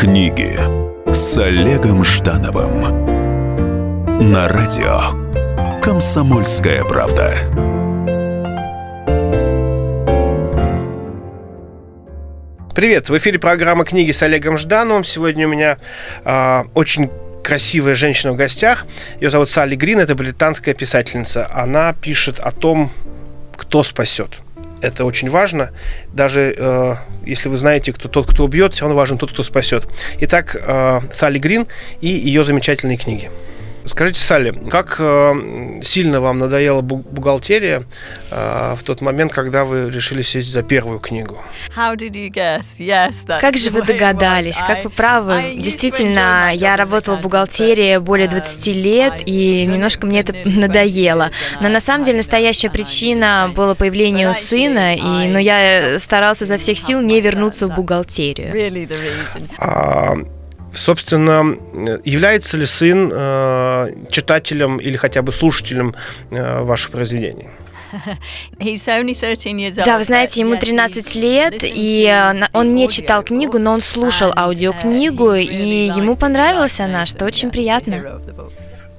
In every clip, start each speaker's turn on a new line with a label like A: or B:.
A: Книги с Олегом Ждановым на радио Комсомольская правда.
B: Привет, в эфире программа «Книги с Олегом Ждановым». Сегодня у меня э, очень красивая женщина в гостях. Ее зовут Салли Грин, это британская писательница. Она пишет о том, кто спасет. Это очень важно. Даже э, если вы знаете, кто тот, кто убьет, все равно важен тот, кто спасет. Итак, э, Салли Грин и ее замечательные книги. Скажите, Салли, как э, сильно вам надоела бухгалтерия э, в тот момент, когда вы решили сесть за первую книгу?
C: Как же вы догадались? Как вы правы. Действительно, я работала в бухгалтерии более 20 лет, и немножко мне это надоело. Но на самом деле настоящая причина была появление сына, и, но я старался за всех сил не вернуться в бухгалтерию.
B: А, Собственно, является ли сын э, читателем или хотя бы слушателем э, ваших произведений?
C: Да, вы знаете, ему 13 лет, и э, он не читал книгу, но он слушал аудиокнигу, и ему понравилась она, что очень приятно.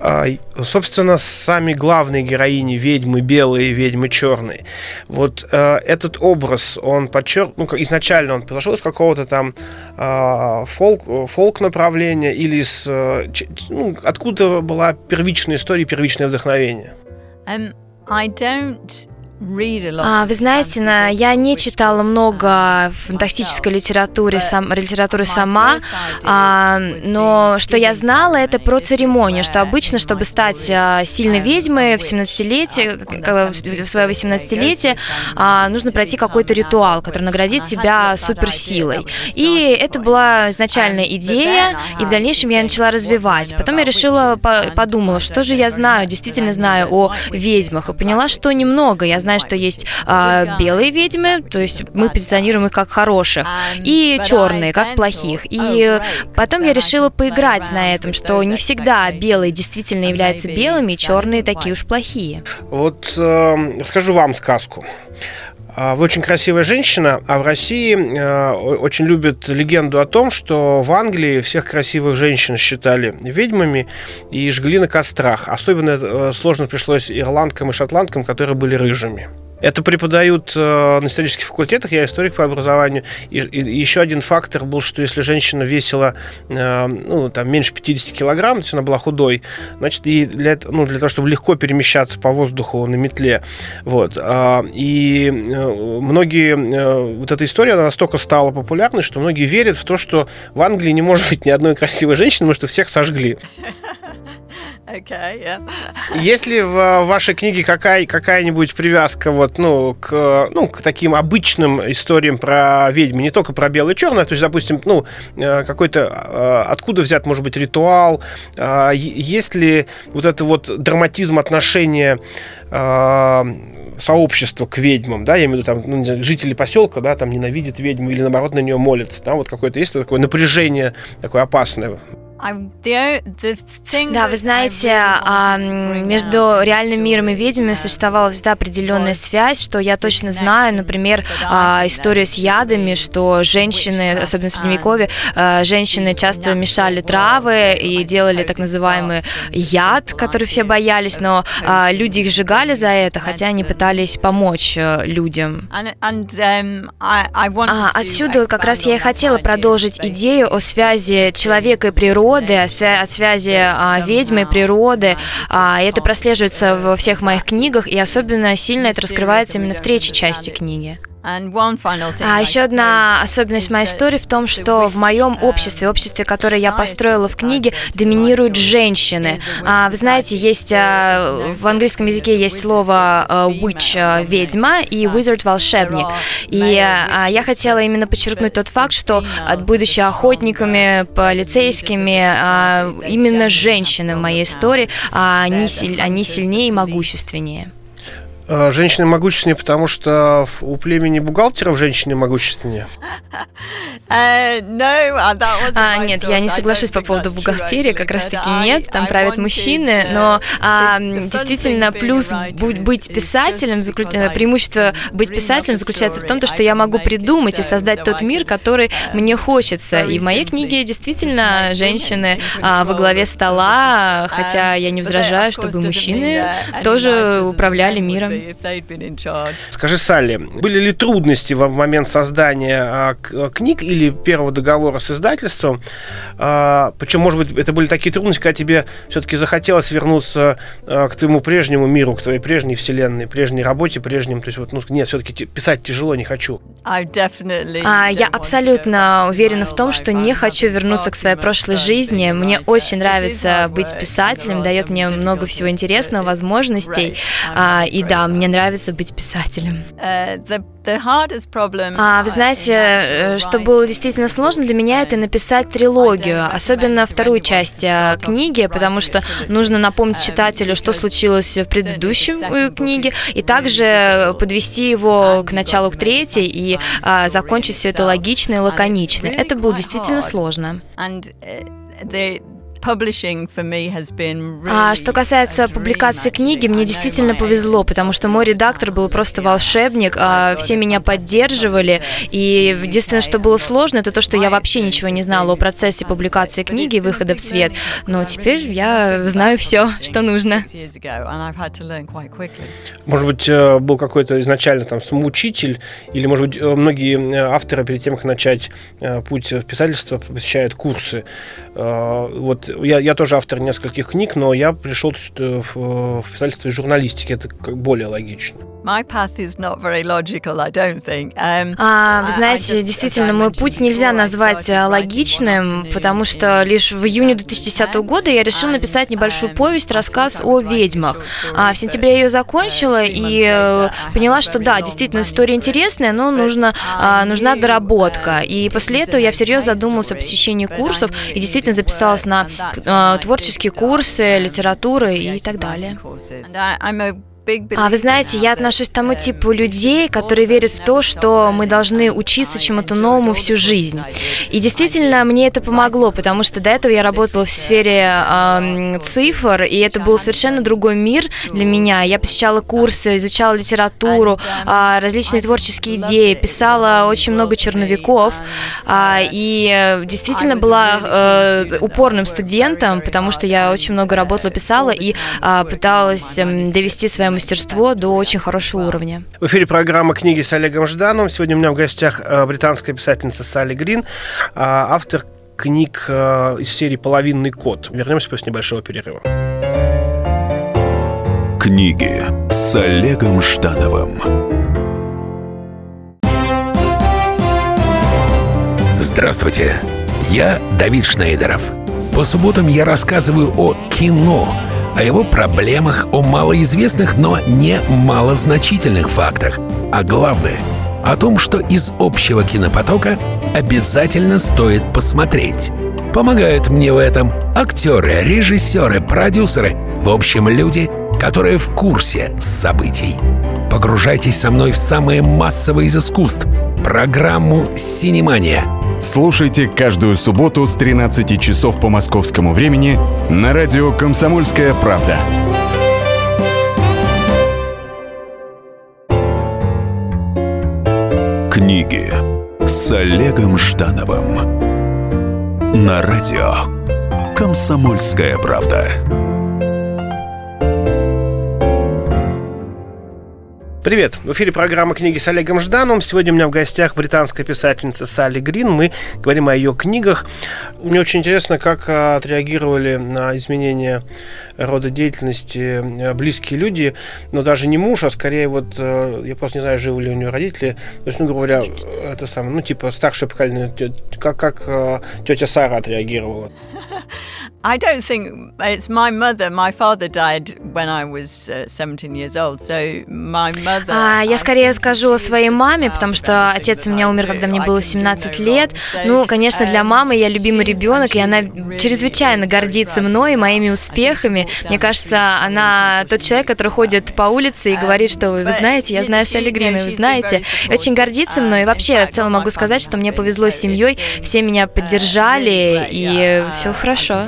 B: А, собственно, сами главные героини ведьмы белые, ведьмы черные. Вот э, этот образ, он подчерк, ну, изначально он пришел из какого-то там э, фолк, фолк направления или из, э, ну, откуда была первичная история, первичное вдохновение? Um, I
C: don't а, вы знаете, на, я не читала много фантастической литературы, сам, литературы сама, а, но что я знала, это про церемонию, что обычно, чтобы стать а, сильной ведьмой в 17-летие, в свое 18-летие, а, нужно пройти какой-то ритуал, который наградит тебя суперсилой. И это была изначальная идея, и в дальнейшем я начала развивать. Потом я решила, подумала, что же я знаю, действительно знаю о ведьмах, и поняла, что немного. Я знаю знаю, что есть а, белые ведьмы, то есть мы позиционируем их как хороших, и черные, как плохих. И потом я решила поиграть на этом, что не всегда белые действительно являются белыми, и черные такие уж плохие.
B: Вот э, скажу вам сказку. А, вы очень красивая женщина, а в России э, очень любят легенду о том, что в Англии всех красивых женщин считали ведьмами и жгли на кострах. Особенно э, сложно пришлось ирландкам и шотландкам, которые были рыжими. Это преподают э, на исторических факультетах, я историк по образованию. И, и еще один фактор был, что если женщина весила э, ну, там, меньше 50 килограмм, то есть она была худой, значит, и для, ну, для того, чтобы легко перемещаться по воздуху на метле. Вот. Э, и э, многие, вот эта история, она настолько стала популярной, что многие верят в то, что в Англии не может быть ни одной красивой женщины, потому что всех сожгли. Okay, yeah. Есть ли в вашей книге какая, какая-нибудь привязка вот, ну, к, ну, к таким обычным историям про ведьмы, не только про белое и черное, то есть, допустим, ну, э, какой-то, э, откуда взят, может быть, ритуал, э, есть ли вот это вот драматизм отношения сообщества к ведьмам, да, я имею в виду там ну, знаю, жители поселка, да, там ненавидят ведьму или наоборот на нее молятся, да, вот какое-то есть такое напряжение такое опасное.
C: Да, вы знаете, а, между реальным миром и ведьмами существовала всегда определенная связь, что я точно знаю, например, а, история с ядами, что женщины, особенно в Средневековье, а, женщины часто мешали травы и делали так называемый яд, который все боялись, но люди их сжигали за это, хотя они пытались помочь э, людям. Um, а, отсюда как раз я и хотела продолжить идею о связи человека и природы, природы, о, связи а, ведьмы, природы. А, это прослеживается во всех моих книгах, и особенно сильно это раскрывается именно в третьей части книги. А еще одна особенность моей истории в том, что в моем обществе, обществе, которое я построила в книге, доминируют женщины. А, вы знаете, есть а, в английском языке есть слово а, witch ведьма и wizard волшебник. И я хотела именно подчеркнуть тот факт, что будучи охотниками, полицейскими, именно женщины в моей истории, они, они сильнее и могущественнее.
B: А, женщины могущественнее, потому что у племени бухгалтеров женщины могущественнее?
C: Uh, а, нет, я не соглашусь по поводу бухгалтерии, как раз таки нет, там правят мужчины, но а, действительно плюс быть писателем, преимущество быть писателем заключается в том, что я могу придумать и создать тот мир, который мне хочется. И в моей книге действительно женщины а, во главе стола, хотя я не возражаю, чтобы мужчины тоже управляли миром.
B: Скажи, Салли, были ли трудности в момент создания а, книг или первого договора с издательством? А, Причем, может быть, это были такие трудности, когда тебе все-таки захотелось вернуться а, к твоему прежнему миру, к твоей прежней вселенной, прежней работе, прежним. То есть, вот, ну, нет, все-таки писать тяжело, не хочу.
C: Я абсолютно уверена в том, что не хочу вернуться к своей прошлой жизни. Мне очень нравится быть писателем, дает мне много всего интересного, возможностей. И да, мне нравится быть писателем. Uh, а, вы знаете, э, что было действительно сложно для меня, это написать трилогию, особенно вторую часть э, книги, потому что нужно напомнить читателю, что случилось в предыдущей э, книге, и также подвести его к началу к третьей и а, закончить все это логично и лаконично. Это было действительно сложно. А что касается публикации книги, мне действительно повезло, потому что мой редактор был просто волшебник, а все меня поддерживали, и единственное, что было сложно, это то, что я вообще ничего не знала о процессе публикации книги и выхода в свет, но теперь я знаю все, что нужно.
B: Может быть, э, был какой-то изначально там самоучитель, или, может быть, э, многие э, авторы перед тем, как начать путь в писательство, посещают курсы. Вот я, я тоже автор нескольких книг, но я пришел в, в писательство и журналистики. Это как более логично.
C: Um, а, вы знаете, действительно, мой путь нельзя назвать э, логичным, потому что лишь в июне 2010 года я решила написать небольшую повесть, рассказ о ведьмах. А в сентябре я ее закончила и э, поняла, что да, действительно, история интересная, но нужно, а, нужна доработка. И после этого я всерьез задумалась о посещении курсов и действительно записалась на а, творческие курсы, литературы и так далее. А вы знаете, я отношусь к тому типу людей, которые верят в то, что мы должны учиться чему-то новому всю жизнь. И действительно, мне это помогло, потому что до этого я работала в сфере э, цифр, и это был совершенно другой мир для меня. Я посещала курсы, изучала литературу, э, различные творческие идеи, писала очень много черновиков, э, и действительно была э, упорным студентом, потому что я очень много работала, писала и э, пыталась э, довести свое мастерство до очень хорошего уровня.
B: В эфире программа «Книги с Олегом Ждановым». Сегодня у меня в гостях э, британская писательница Салли Грин, а, автор книг э, из серии «Половинный код». Вернемся после небольшого перерыва.
A: Книги с Олегом Ждановым.
D: Здравствуйте, я Давид Шнейдеров. По субботам я рассказываю о кино – о его проблемах, о малоизвестных, но не малозначительных фактах, а главное — о том, что из общего кинопотока обязательно стоит посмотреть. Помогают мне в этом актеры, режиссеры, продюсеры, в общем, люди, которые в курсе событий. Погружайтесь со мной в самое массовое из искусств — программу «Синемания» —
E: Слушайте каждую субботу с 13 часов по московскому времени на радио «Комсомольская правда».
A: Книги с Олегом Ждановым на радио «Комсомольская правда».
B: Привет! В эфире программа «Книги с Олегом Ждановым». Сегодня у меня в гостях британская писательница Салли Грин. Мы говорим о ее книгах. Мне очень интересно, как а, отреагировали на изменения рода деятельности а, близкие люди, но даже не муж, а скорее вот, а, я просто не знаю, живы ли у нее родители, то есть, ну, говоря, это самое, ну, типа старшее поколение, как, как тетя Сара отреагировала?
F: I don't think it's my mother. My father died when I was 17 years old, so my mother
C: а, я скорее скажу о своей маме, потому что отец у меня умер, когда мне было 17 лет. Ну, конечно, для мамы я любимый ребенок, и она чрезвычайно гордится мной и моими успехами. Мне кажется, она тот человек, который ходит по улице и говорит, что вы знаете, я знаю Салли Грин, и вы знаете. И очень гордится мной. И вообще, в целом могу сказать, что мне повезло с семьей, все меня поддержали, и все хорошо.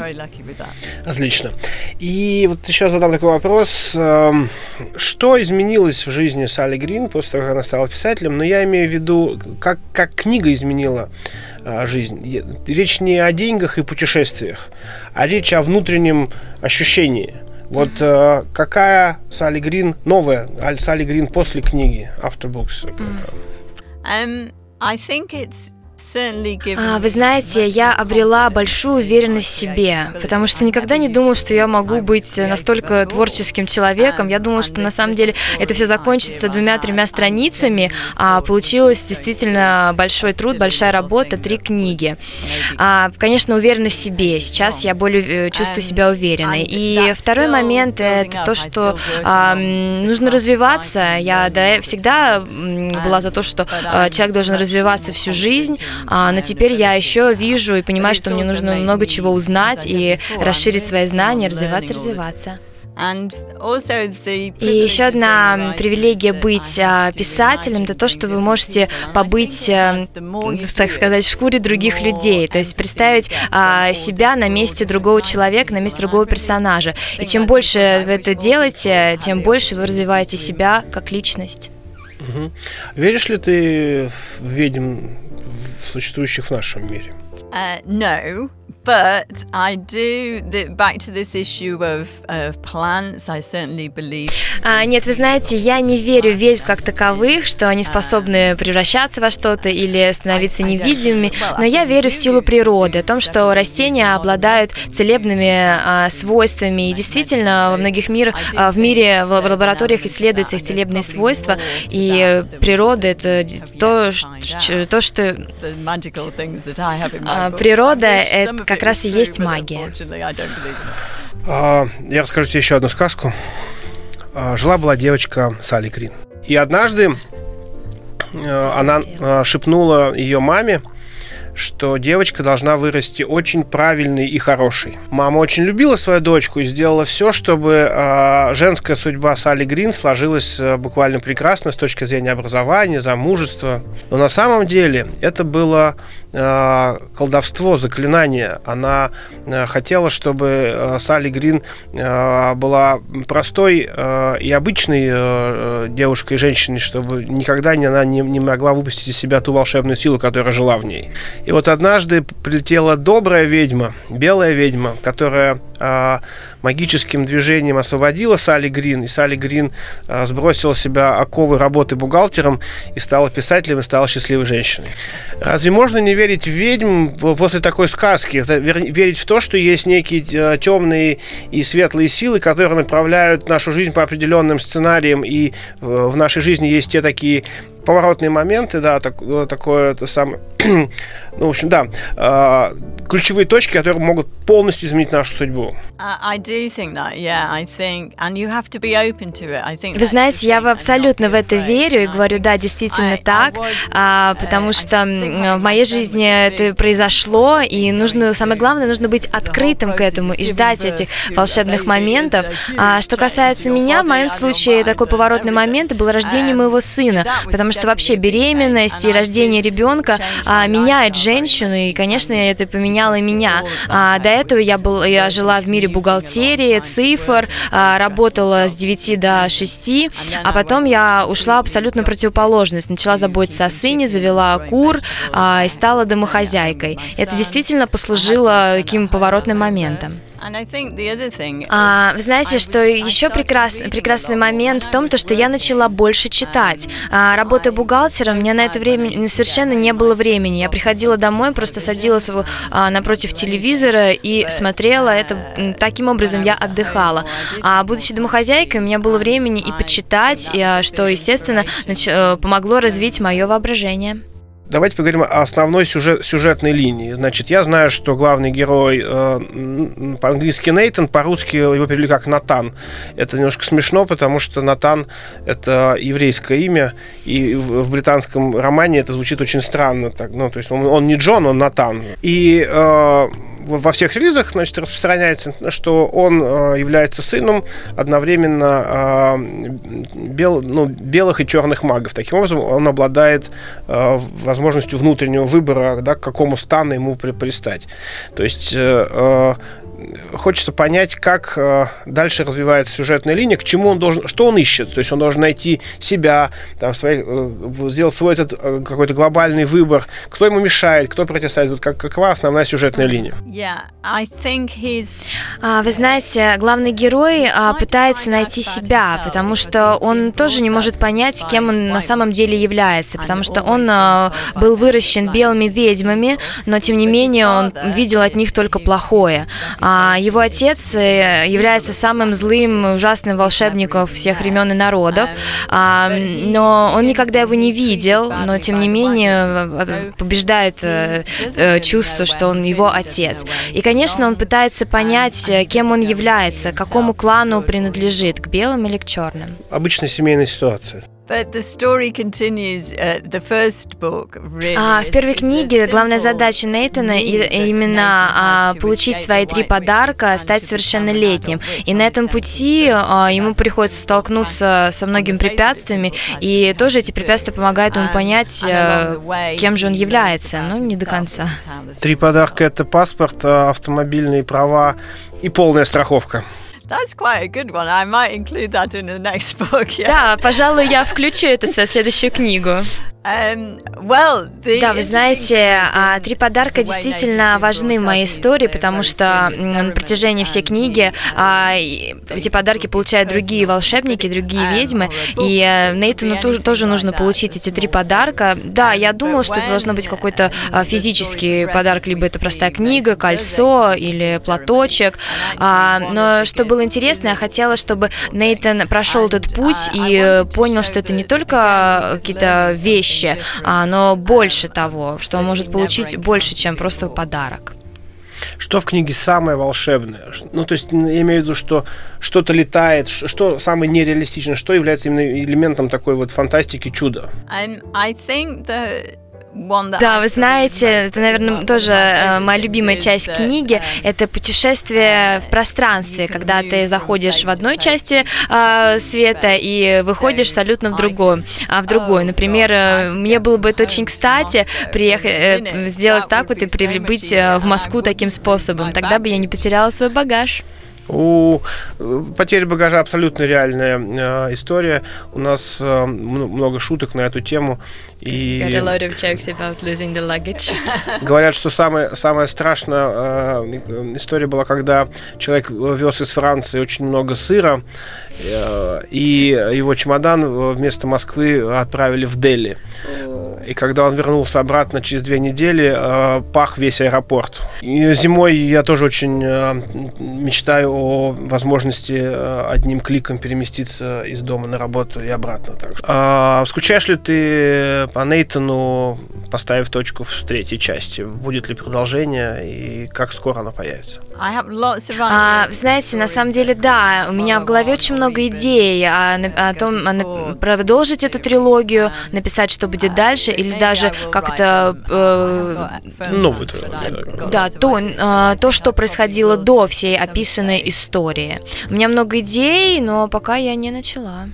B: Отлично. И вот еще задам такой вопрос. Эм, что изменилось в жизни Салли Грин после того, как она стала писателем? Но я имею в виду, как, как книга изменила жизнь. Речь не о деньгах и путешествиях, а речь о внутреннем ощущении. Вот э, какая Салли Грин, новая Салли Грин после книги After Books?
F: Um, I think it's
C: а, вы знаете, я обрела большую уверенность в себе, потому что никогда не думал, что я могу быть настолько творческим человеком. Я думала, что на самом деле это все закончится двумя-тремя страницами, а получилось действительно большой труд, большая работа, три книги. А, конечно, уверенность в себе. Сейчас я более э, чувствую себя уверенной. И второй момент это то, что а, нужно развиваться. Я да, всегда была за то, что а, человек должен развиваться всю жизнь. А, но теперь я еще вижу и понимаю, что мне нужно много чего узнать и расширить свои знания, развиваться, развиваться. И еще одна привилегия быть а, писателем, это то, что вы можете побыть, а, так сказать, в шкуре других людей, то есть представить а, себя на месте другого человека, на месте другого персонажа. И чем больше вы это делаете, тем больше вы развиваете себя как личность.
B: Угу. Веришь ли ты в ведьм существующих в нашем мире?
F: Uh, no, But I do, the, back to this issue of, of plants, I certainly believe.
C: А, нет, вы знаете, я не верю в ведьм как таковых, что они способны превращаться во что-то или становиться невидимыми, но я верю в силу природы, о том, что растения обладают целебными а, свойствами, и действительно во многих мирах, а, в мире, в лабораториях исследуются их целебные свойства, и природа это то, то что... А, природа это как раз и есть магия.
B: А, я расскажу тебе еще одну сказку. А, жила-была девочка Салли Крин. И однажды э, она э, шепнула ее маме, что девочка должна вырасти очень правильной и хорошей. Мама очень любила свою дочку и сделала все, чтобы э, женская судьба Салли Грин сложилась э, буквально прекрасно с точки зрения образования, замужества. Но на самом деле это было колдовство, заклинание. Она э, хотела, чтобы э, Салли Грин э, была простой э, и обычной э, девушкой женщиной, чтобы никогда она не, могла выпустить из себя ту волшебную силу, которая жила в ней. И вот однажды прилетела добрая ведьма, белая ведьма, которая магическим движением освободила Салли Грин, и Салли Грин а, сбросила себя оковы работы бухгалтером и стала писателем, и стала счастливой женщиной. Разве можно не верить в ведьм после такой сказки? Верить в то, что есть некие а, темные и светлые силы, которые направляют нашу жизнь по определенным сценариям, и в нашей жизни есть те такие поворотные моменты, да, так, такое это самое, ну, в общем, да, э, ключевые точки, которые могут полностью изменить нашу судьбу.
C: Вы знаете, я абсолютно в это верю и говорю, да, действительно так, а, потому что в моей жизни это произошло, и нужно, самое главное, нужно быть открытым к этому и ждать этих волшебных моментов. А, что касается меня, в моем случае такой поворотный момент был рождение моего сына, потому что вообще беременность и рождение ребенка а, меняет женщину, и, конечно, это поменяло меня. А, до этого я, был, я жила в мире бухгалтерии, цифр, а, работала с 9 до 6, а потом я ушла абсолютно противоположность. Начала заботиться о сыне, завела кур а, и стала домохозяйкой. Это действительно послужило таким поворотным моментом. А, знаете, что еще прекрасный, прекрасный момент в том, то, что я начала больше читать. А, работая бухгалтером, у меня на это время совершенно не было времени. Я приходила домой, просто садилась а, напротив телевизора и смотрела это. Таким образом я отдыхала. А будучи домохозяйкой, у меня было времени и почитать, и, а, что, естественно, нач- э, помогло развить мое воображение.
B: Давайте поговорим о основной сюжет, сюжетной линии. Значит, я знаю, что главный герой э, по-английски Нейтан, по-русски его перевели как Натан. Это немножко смешно, потому что Натан – это еврейское имя, и в, в британском романе это звучит очень странно. Так, ну, то есть он, он не Джон, он Натан. И э, во всех релизах, значит, распространяется, что он является сыном одновременно бел, ну, белых и черных магов. Таким образом, он обладает возможностью внутреннего выбора, да, к какому стану ему пристать. То есть хочется понять, как э, дальше развивается сюжетная линия, к чему он должен, что он ищет. То есть он должен найти себя, там, свои, э, сделать свой этот э, какой-то глобальный выбор, кто ему мешает, кто противостоит. Вот как, какова основная сюжетная линия?
C: Yeah, I think he's... а, вы знаете, главный герой а, пытается найти себя, потому что он тоже не может понять, кем он на самом деле является, потому что он а, был выращен белыми ведьмами, но тем не менее он видел от них только плохое. А, его отец э, является самым злым и ужасным волшебником всех времен и народов, а, но он никогда его не видел, но тем не менее побеждает э, э, чувство, что он его отец. И, конечно, он пытается понять, кем он является, какому клану принадлежит, к белым или к черным.
B: Обычная семейная ситуация.
C: А в первой книге главная задача Нейтана именно а, получить свои три подарка, стать совершеннолетним. И на этом пути а, ему приходится столкнуться со многими препятствиями, и тоже эти препятствия помогают ему понять, э, кем же он является, но ну, не до конца.
B: Три подарка – это паспорт, автомобильные права и полная страховка.
C: That's quite a good one. I might include that in the next book. Yes. Да, пожалуй, я включу это в следующую книгу. Um, да, вы знаете, а, три подарка действительно важны в моей истории, потому что на протяжении всей книги а, эти подарки получают другие волшебники, другие ведьмы, и э, Нейтану тоже, нужно получить эти три подарка. Да, я думала, что это должно быть какой-то а, физический подарок, либо это простая книга, кольцо или платочек, но что было интересно, я хотела, чтобы Нейтан прошел этот путь и понял, что это не только какие-то вещи, а, но больше того, что он может получить больше, чем просто подарок.
B: Что в книге самое волшебное? Ну, то есть, я имею в виду, что что-то летает, что самое нереалистичное, что является именно элементом такой вот фантастики, чуда?
C: Да, вы знаете, это, наверное, тоже э, моя любимая часть книги. Это путешествие в пространстве, когда ты заходишь в одной части э, света и выходишь абсолютно в другую. А в другой, например, э, мне было бы это очень кстати приехать, э, сделать так вот и прибыть э, в Москву таким способом. Тогда бы я не потеряла свой багаж.
B: У потери багажа абсолютно реальная э, история. У нас э, много шуток на эту тему. И говорят, что самая, самая страшная э, история была, когда человек вез из Франции очень много сыра, э, и его чемодан вместо Москвы отправили в Дели. И когда он вернулся обратно через две недели, э, пах весь аэропорт. И зимой я тоже очень э, мечтаю о возможности э, одним кликом переместиться из дома на работу и обратно. Так. А, скучаешь ли ты по Нейтану, поставив точку в третьей части? Будет ли продолжение и как скоро оно появится?
C: А, знаете, на самом деле, да, у меня в голове очень много идей о, о том, о, продолжить эту трилогию, написать, что будет дальше, или даже как то
B: Э, Новую трилогию.
C: Да, то, э, то, что происходило до всей описанной истории. У меня много идей, но пока я не начала.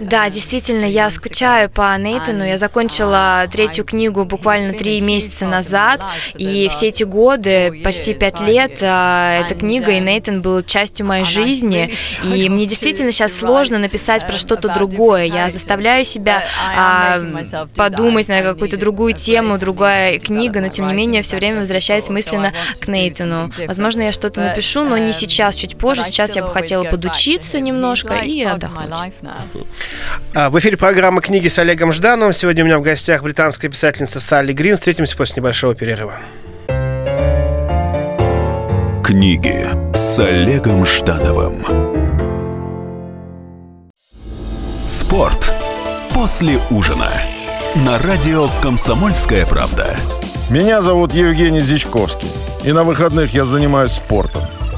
C: Да, действительно, я скучаю по Нейтану. Я закончила третью книгу буквально три месяца назад, и все эти годы, почти пять лет, а, эта книга и Нейтан был частью моей жизни, и мне действительно сейчас сложно написать про что-то другое. Я заставляю себя а, подумать на какую-то другую тему, другая книга, но тем не менее все время возвращаюсь мысленно к Нейтану. Возможно, я что-то напишу, но не сейчас сейчас, чуть позже. Сейчас я бы хотела подучиться немножко и отдохнуть.
B: А, в эфире программа «Книги» с Олегом Ждановым. Сегодня у меня в гостях британская писательница Салли Грин. Встретимся после небольшого перерыва.
A: Книги с Олегом Ждановым. Спорт после ужина. На радио «Комсомольская правда».
G: Меня зовут Евгений Зичковский. И на выходных я занимаюсь спортом.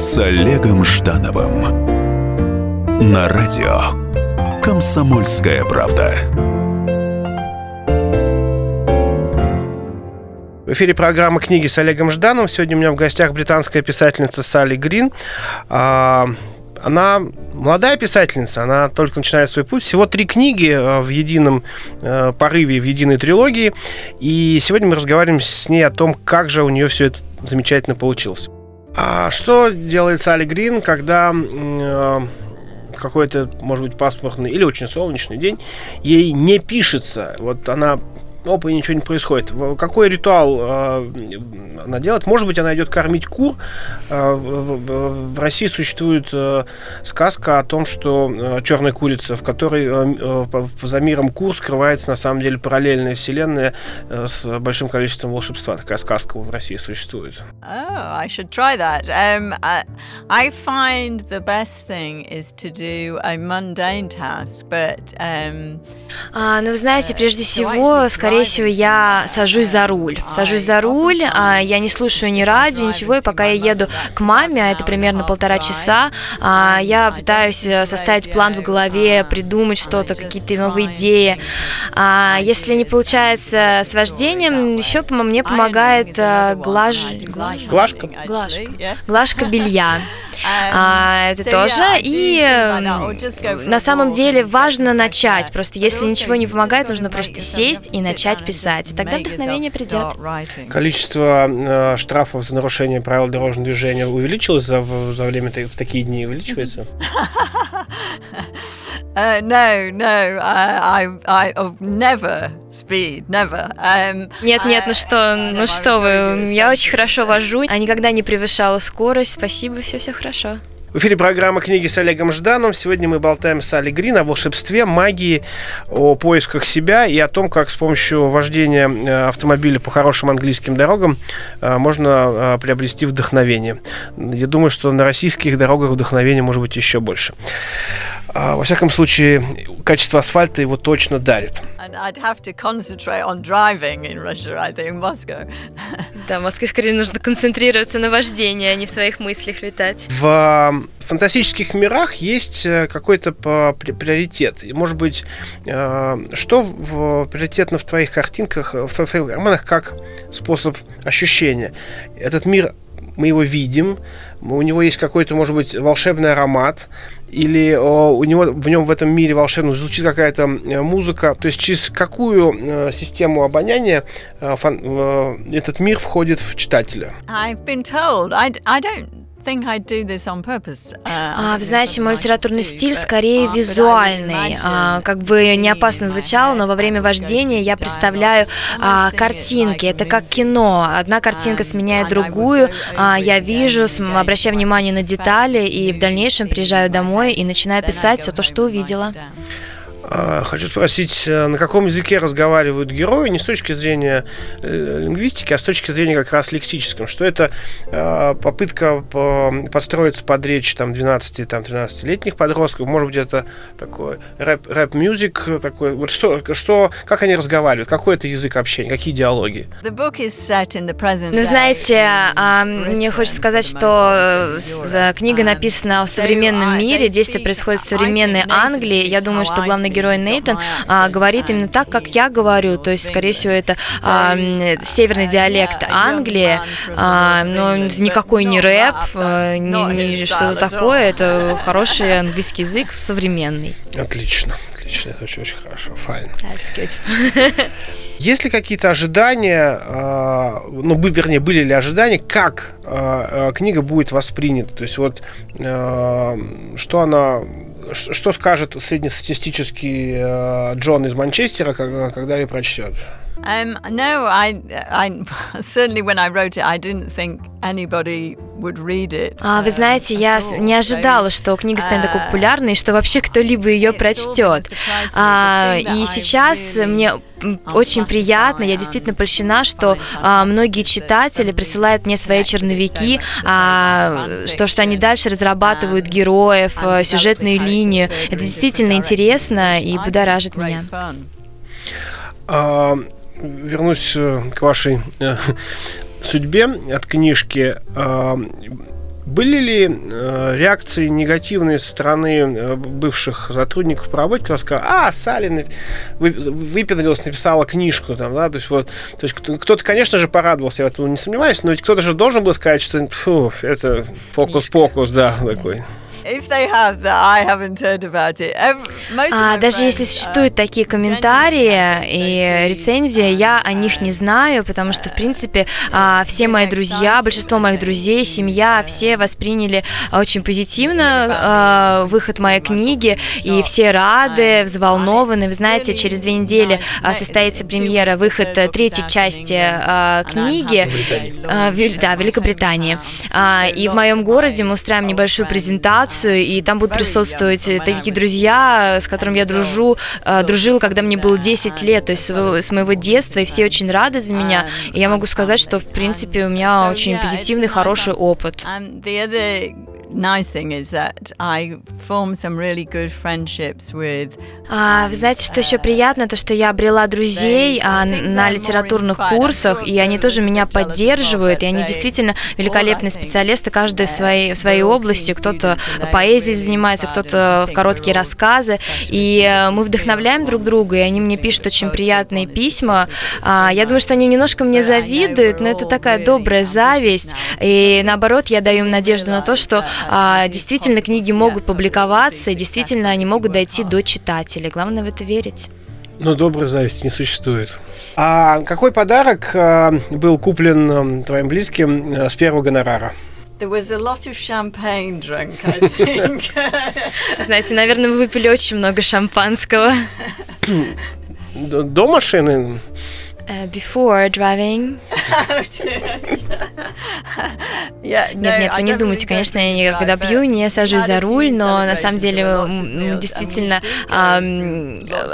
A: с Олегом Ждановым на радио «Комсомольская правда».
B: В эфире программа «Книги» с Олегом Ждановым. Сегодня у меня в гостях британская писательница Салли Грин. А, она молодая писательница, она только начинает свой путь. Всего три книги э, в едином э, порыве, в единой трилогии. И сегодня мы разговариваем с ней о том, как же у нее все это замечательно получилось. А что делает Салли Грин, когда э, какой-то, может быть, пасмурный или очень солнечный день ей не пишется? Вот она опа, и ничего не происходит. Какой ритуал э, она делает? Может быть, она идет кормить кур. Э, в, в России существует э, сказка о том, что э, черная курица, в которой э, э, за миром кур скрывается на самом деле параллельная вселенная э, с большим количеством волшебства. Такая сказка в России существует.
F: Oh, I should try that. Um, I, I find the best thing is to do a mundane task, but um,
C: а, ну, вы знаете, прежде всего, скорее всего, я сажусь за руль. Сажусь за руль, а я не слушаю ни радио, ничего, и пока я еду к маме, а это примерно полтора часа, а, я пытаюсь э, составить план в голове, придумать что-то, какие-то новые идеи. А, если не получается с вождением, еще мне помогает а, глаж...
B: глажка.
C: Глажка. Глажка белья. А, это тоже. И на самом деле важно начать. Просто если ничего не помогает, нужно просто сесть и начать писать. И тогда вдохновение придет.
B: Количество э, штрафов за нарушение правил дорожного движения увеличилось за, за время в такие дни? Увеличивается?
F: Uh, no, no, I, I, I never speed, never. Um,
C: нет, нет, ну что, ну что вы, я очень хорошо вожу, а никогда не превышала скорость. Спасибо, все, все хорошо.
B: В эфире программа «Книги с Олегом Жданом». Сегодня мы болтаем с Али Грин о волшебстве, магии, о поисках себя и о том, как с помощью вождения э, автомобиля по хорошим английским дорогам э, можно э, приобрести вдохновение. Я думаю, что на российских дорогах вдохновения может быть еще больше. А, во всяком случае, качество асфальта его точно дарит.
C: Да, в Москве скорее нужно концентрироваться на вождении, а не в своих мыслях летать.
B: В фантастических мирах есть э, какой-то приоритет. И, может быть, э, что в, приоритетно в твоих картинках, в твоих романах как способ ощущения? Этот мир мы его видим, у него есть какой-то, может быть, волшебный аромат, или о, у него в нем в этом мире волшебном звучит какая-то э, музыка, то есть через какую э, систему обоняния э, фан, э, этот мир входит в читателя?
F: I've been told. I, I don't
C: а, вы знаете, мой литературный стиль скорее визуальный. А, как бы не опасно звучало, но во время вождения я представляю а, картинки. Это как кино. Одна картинка сменяет другую. А, я вижу, обращаю внимание на детали и в дальнейшем приезжаю домой и начинаю писать все то, что увидела.
B: А, хочу спросить, э, на каком языке разговаривают герои, не с точки зрения э, лингвистики, а с точки зрения как раз лексическом, что это э, попытка подстроиться под речь там 12-13-летних подростков, может быть, это такой рэп-мюзик, такой, вот что, что, как они разговаривают, какой это язык общения, какие диалоги?
C: Ну, знаете, а, мне хочется сказать, что книга написана в современном мире, действие происходит в современной Англии, я думаю, что главный герой герой Нейтан а, говорит именно так, как я говорю, то есть, скорее всего, это а, северный диалект Англии, а, но никакой не рэп, а, не, не что-то такое, это хороший английский язык, современный.
B: Отлично, отлично, это очень-очень хорошо, good. Есть ли какие-то ожидания, а, ну, вернее, были ли ожидания, как а, книга будет воспринята? То есть вот что она что скажет среднестатистический Джон из Манчестера, когда ее прочтет?
F: Um, no, I, I certainly when I wrote it, I didn't think anybody
C: А, вы знаете, я не ожидала, что книга станет такой популярной, и что вообще кто-либо ее прочтет. А, и сейчас мне очень приятно, я действительно польщена, что а, многие читатели присылают мне свои черновики, а, что, что они дальше разрабатывают героев, а, сюжетную линию. Это действительно интересно и будоражит меня.
B: А, вернусь э, к вашей э, судьбе от книжки. А, были ли э, реакции негативные со стороны э, бывших сотрудников по работе, кто сказал, а, Салин вы, выпендрилась, написала книжку, там, да, то есть вот, то есть кто-то, конечно же, порадовался, я в этом не сомневаюсь, но ведь кто-то же должен был сказать, что, фу, это фокус-покус, да, такой.
C: А, даже если существуют такие комментарии и рецензии, я о них не знаю, потому что, в принципе, а, все мои друзья, большинство моих друзей, семья, все восприняли очень позитивно а, выход моей книги, и все рады, взволнованы. Вы знаете, через две недели а, состоится премьера, выход третьей части книги, да, Великобритании. И в моем городе мы устраиваем небольшую презентацию, презентацию, и там будут присутствовать такие друзья, с которыми я дружу, э, дружила, когда мне было 10 лет, то есть с моего детства, и все очень рады за меня. И я могу сказать, что, в принципе, у меня очень позитивный, хороший опыт.
F: Nice thing is that I formed some really good friendships with.
C: А, вы знаете, что еще приятно, то что я обрела друзей а, на литературных курсах, и они тоже меня поддерживают, и они действительно великолепные специалисты, каждый в своей в своей области, кто-то поэзией занимается, кто-то в короткие рассказы, и э, мы вдохновляем друг друга, и они мне пишут очень приятные письма. А, я думаю, что они немножко мне завидуют, но это такая добрая зависть, и наоборот, я даю им надежду на то, что а, действительно книги могут публиковаться, и действительно они могут дойти до читателей. Главное в это верить.
B: Но доброй зависти не существует. А какой подарок а, был куплен а, твоим близким с первого гонорара?
C: Знаете, наверное, вы выпили очень много шампанского.
B: До машины?
C: Uh, before driving. Нет, нет, вы не думайте, конечно, я когда пью, не сажусь за руль, но на самом деле мы действительно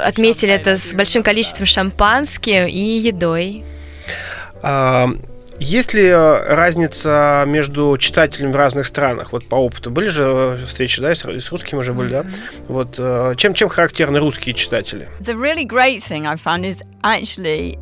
C: отметили это с большим количеством шампанским и едой.
B: Есть ли э, разница между читателями в разных странах? Вот по опыту были же э, встречи, да, с, с русскими уже были, mm-hmm. да? Вот э, чем чем характерны русские читатели?
F: The really great thing I found is actually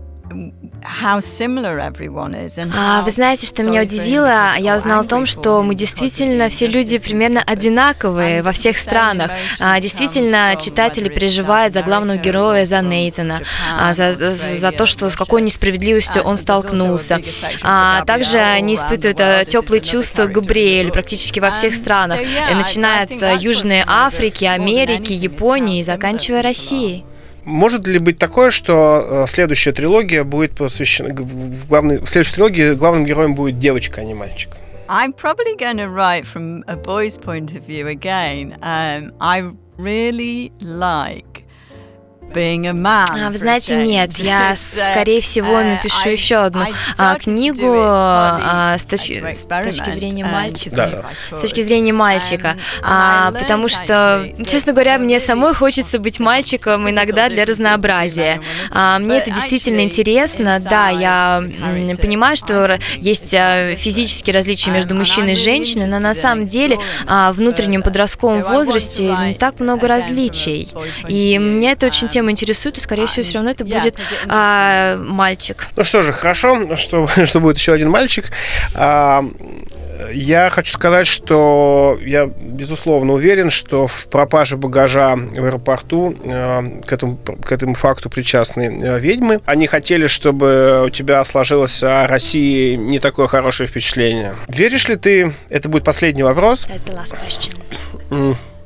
C: а, вы знаете, что меня удивило? Я узнала о том, что мы действительно все люди примерно одинаковые во всех странах. А, действительно, читатели переживают за главного героя, за Нейтана, а, за, за то, что с какой несправедливостью он столкнулся. А также они испытывают э, теплые чувства к Габриэлю практически во всех странах, начиная от Южной Африки, Америки, Японии и заканчивая Россией.
B: Может ли быть такое, что э, следующая трилогия будет посвящена... Главной, в следующей трилогии главным героем будет девочка, а не мальчик?
F: I'm probably going to write from a boy's point of view again. Um, I really like
C: вы знаете, нет, я, скорее всего, напишу еще одну а, книгу а, с, точки, с точки зрения мальчика. Да. С точки зрения мальчика. А, потому что, честно говоря, мне самой хочется быть мальчиком иногда для разнообразия. А, мне это действительно интересно. Да, я понимаю, что есть физические различия между мужчиной и женщиной, но на самом деле в внутреннем подростковом возрасте не так много различий. И мне это очень тема интересует, и, скорее всего, все равно это будет а, мальчик.
B: Ну что же, хорошо, что, что будет еще один мальчик. А, я хочу сказать, что я, безусловно, уверен, что в пропаже багажа в аэропорту э, к, этому, к этому факту причастны э, ведьмы. Они хотели, чтобы у тебя сложилось о России не такое хорошее впечатление. Веришь ли ты, это будет последний вопрос,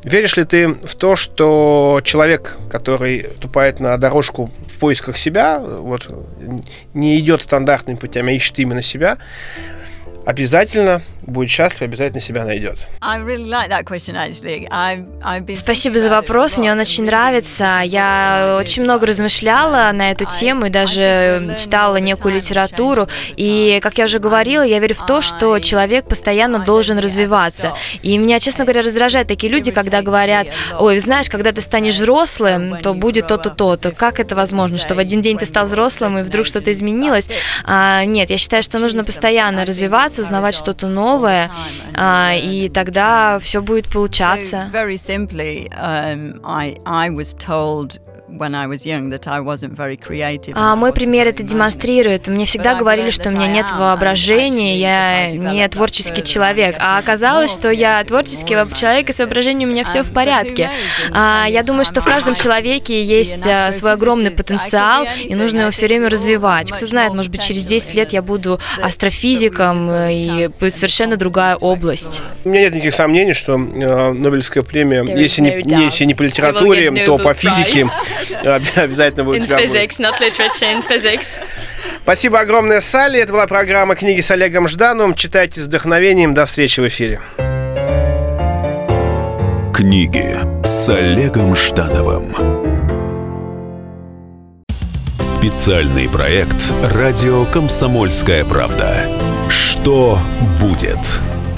B: Веришь ли ты в то, что человек, который ступает на дорожку в поисках себя, вот, не идет стандартными путями, а ищет именно себя, обязательно будет счастлив, обязательно себя найдет.
C: Спасибо за вопрос, мне он очень нравится. Я очень много размышляла на эту тему и даже читала некую литературу. И, как я уже говорила, я верю в то, что человек постоянно должен развиваться. И меня, честно говоря, раздражают такие люди, когда говорят, ой, знаешь, когда ты станешь взрослым, то будет то-то, то-то. Как это возможно, что в один день ты стал взрослым и вдруг что-то изменилось? А, нет, я считаю, что нужно постоянно развиваться, узнавать что-то новое, а, и тогда все будет получаться. А мой пример это демонстрирует. Мне всегда говорили, что у меня нет воображения, я не творческий человек. А оказалось, что я творческий человек, и с воображением у меня все в порядке. А, я думаю, что в каждом человеке есть а, свой огромный потенциал, и нужно его все время развивать. Кто знает, может быть, через 10 лет я буду астрофизиком, и будет совершенно другая область.
B: У меня нет никаких сомнений, что э, Нобелевская премия, если не, если не по литературе, то по физике Обязательно будет.
C: In physics, not literature, in physics.
B: Спасибо огромное, Салли. Это была программа «Книги с Олегом Ждановым». Читайте с вдохновением. До встречи в эфире.
A: Книги с Олегом Ждановым. Специальный проект «Радио Комсомольская правда». Что будет?